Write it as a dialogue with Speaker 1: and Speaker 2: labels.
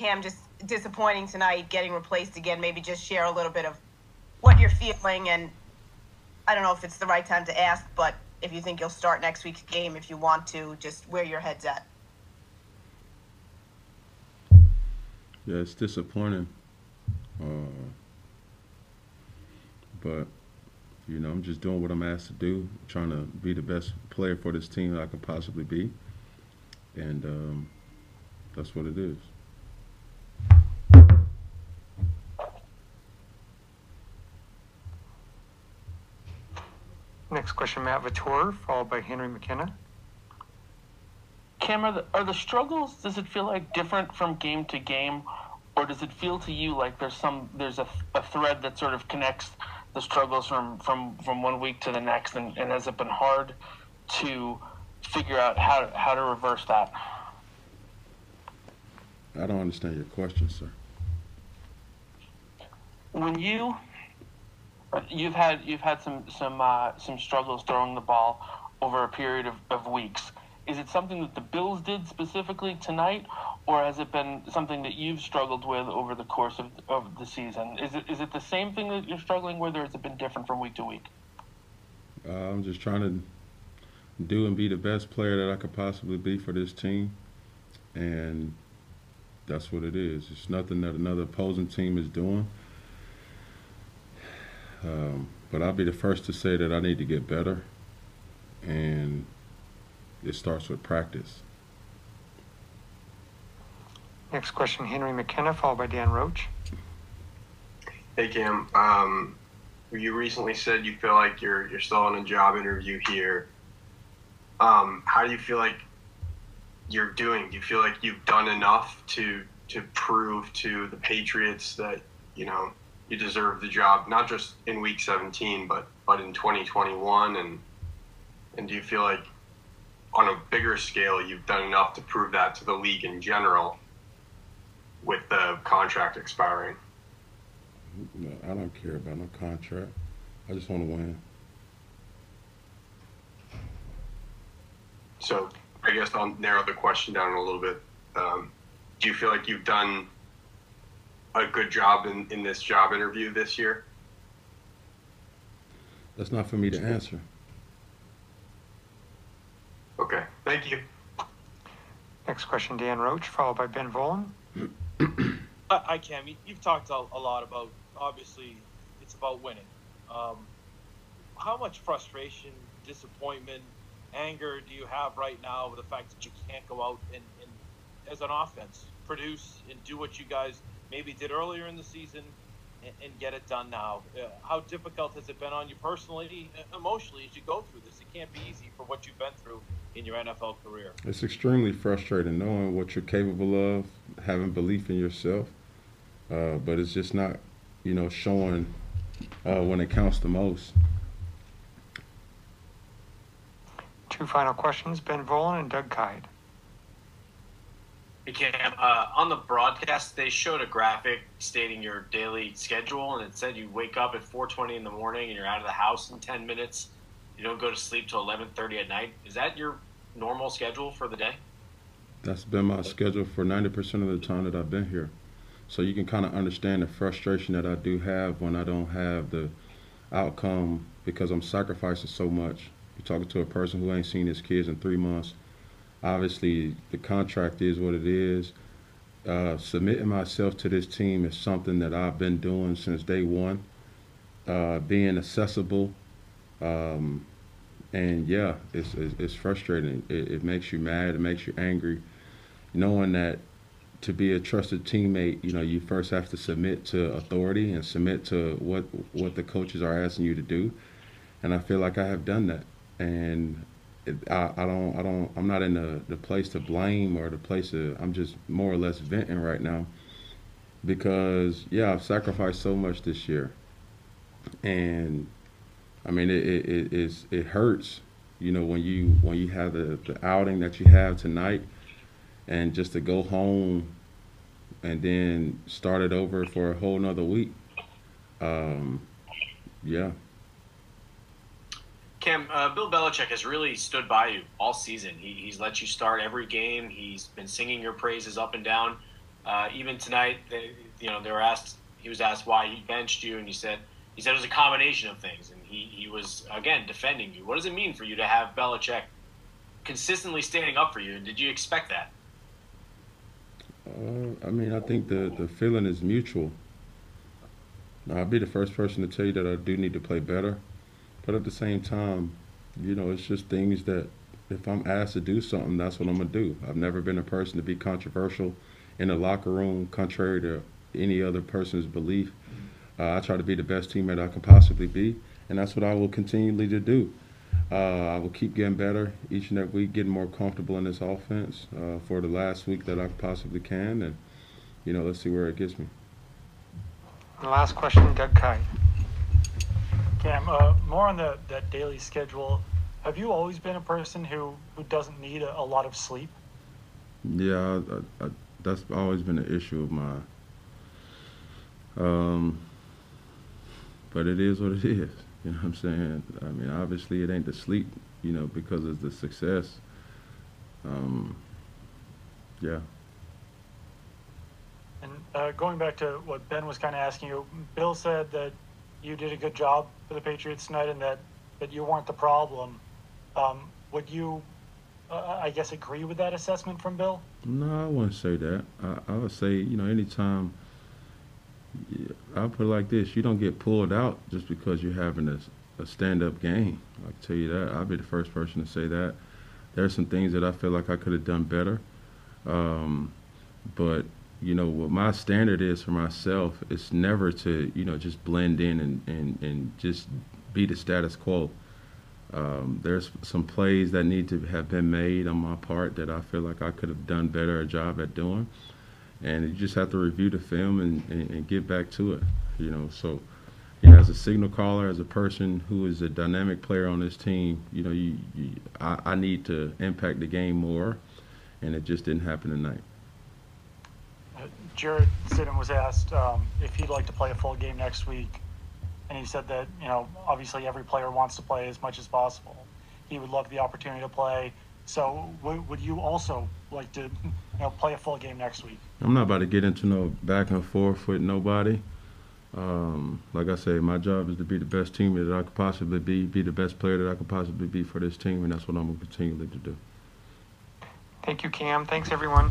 Speaker 1: Cam, just disappointing tonight, getting replaced again. Maybe just share a little bit of what you're feeling, and I don't know if it's the right time to ask, but if you think you'll start next week's game, if you want to, just where your head's at.
Speaker 2: Yeah, it's disappointing. Uh, but you know, I'm just doing what I'm asked to do, trying to be the best player for this team that I can possibly be, and um, that's what it is.
Speaker 3: Next question, Matt Vautour, followed by Henry McKenna.
Speaker 4: Cam, are the, are the struggles? Does it feel like different from game to game, or does it feel to you like there's some there's a, a thread that sort of connects the struggles from from from one week to the next, and, and has it been hard to figure out how to, how to reverse that?
Speaker 2: I don't understand your question, sir.
Speaker 4: When you you've had you've had some some uh, some struggles throwing the ball over a period of, of weeks. Is it something that the Bills did specifically tonight, or has it been something that you've struggled with over the course of, of the season? Is it is it the same thing that you're struggling with, or has it been different from week to week?
Speaker 2: Uh, I'm just trying to do and be the best player that I could possibly be for this team, and that's what it is. It's nothing that another opposing team is doing. Um, but I'll be the first to say that I need to get better, and it starts with practice.
Speaker 3: Next question, Henry McKenna, followed by Dan Roche.
Speaker 5: Hey Cam, um, you recently said you feel like you're you're still in a job interview here. Um, how do you feel like you're doing? Do you feel like you've done enough to to prove to the Patriots that you know you deserve the job, not just in Week 17, but but in 2021? And and do you feel like on a bigger scale you've done enough to prove that to the league in general with the contract expiring?
Speaker 2: No, I don't care about no contract. I just want to win.
Speaker 5: So I guess I'll narrow the question down a little bit. Um, do you feel like you've done a good job in, in this job interview this year?
Speaker 2: That's not for me to answer.
Speaker 5: Okay, thank you.
Speaker 3: Next question, Dan Roche, followed by Ben Volin.
Speaker 6: I Cam. You've talked a, a, lot about. Obviously, it's about winning. Um, how much frustration, disappointment, anger do you have right now with the fact that you can't go out and, and as an offense, produce and do what you guys maybe did earlier in the season and, and get it done now? Uh, how difficult has it been on you personally, uh, emotionally, as you go through this? It can't be easy for what you've been through in your NFL career.
Speaker 2: It's extremely frustrating knowing what you're capable of, having belief in yourself, uh, but it's just not, you know, showing uh, when it counts the most.
Speaker 3: Two final questions, Ben Volin and Doug Kyed.
Speaker 7: Uh, on the broadcast, they showed a graphic stating your daily schedule, and it said you wake up at 4:20 in the morning and you're out of the house in 10 minutes. You don't go to sleep till 11:30 at night. Is that your normal schedule for the day?
Speaker 2: That's been my schedule for 90% of the time that I've been here. So you can kind of understand the frustration that I do have when I don't have the outcome because I'm sacrificing so much. You're talking to a person who ain't seen his kids in three months. Obviously, the contract is what it is. Uh, submitting myself to this team is something that I've been doing since day one. Uh, being accessible, um, and yeah, it's it's, it's frustrating. It, it, makes you mad. It makes you angry, knowing that to be a trusted teammate, you know, you first have to submit to authority and submit to what what the coaches are asking you to do. And I feel like I have done that, and I, I don't I don't I'm not in the, the place to blame or the place to I'm just more or less venting right now because yeah I've sacrificed so much this year and I mean, it it it, it hurts, you know, when you when you have the, the outing that you have tonight, and just to go home, and then start it over for a whole nother week. Um, yeah.
Speaker 7: Cam, uh, Bill Belichick has really stood by you all season. He, he's let you start every game. He's been singing your praises up and down. Uh, even tonight, they, you know, they were asked. He was asked why he benched you, and he said he said it was a combination of things, and he he was again defending you. What does it mean for you to have Belichick consistently standing up for you? Did you expect that?
Speaker 2: Uh, I mean, I think the, the feeling is mutual. I'll be the first person to tell you that I do need to play better. But at the same time, you know, it's just things that if I'm asked to do something, that's what I'm to do. I've never been a person to be controversial in the locker room, contrary to any other person's belief. Uh, I try to be the best teammate I can possibly be, and that's what I will continually to do. Uh, I will keep getting better each and every week, getting more comfortable in this offense uh, for the last week that I possibly can, and you know, let's see where it gets me.
Speaker 3: And last question, Doug Kyed.
Speaker 8: Cam, uh, more on the that daily schedule. Have you always been a person who who doesn't need a, a lot of sleep?
Speaker 2: Yeah, I, I, that's always been an issue of mine. Um, but it is what it is. You know what I'm saying? I mean, obviously it ain't the sleep, you know, because of the success. Um, yeah.
Speaker 8: And uh, going back to what Ben was kind of asking you, Bill said that you did a good job for the Patriots tonight, and that that you weren't the problem. Um, would you, uh, I guess, agree with that assessment from Bill?
Speaker 2: No, I wouldn't say that. I, I would say, you know, anytime, I'll put it like this, you don't get pulled out just because you're having a, a stand-up game. I can tell you that. I'll be the first person to say that. There's some things that I feel like I could have done better. Um, but, you know, what my standard is for myself is never to, you know, just blend in and, and, and just be the status quo. Um, there's some plays that need to have been made on my part that I feel like I could have done better a job at doing. And you just have to review the film and, and, and get back to it, you know. So, you know, as a signal caller, as a person who is a dynamic player on this team, you know, you, you I, I need to impact the game more, and it just didn't happen tonight.
Speaker 8: Jarrett Stidham was asked um, if he'd like to play a full game next week, and he said that you know obviously every player wants to play as much as possible. He would love the opportunity to play. So w- would you also like to you know play a full game next week?
Speaker 2: I'm not about to get into no back and forth with nobody. Um, like I say, my job is to be the best teammate that I could possibly be, be the best player that I could possibly be for this team, and that's what I'm going to continue to do.
Speaker 3: Thank you, Cam. Thanks, everyone.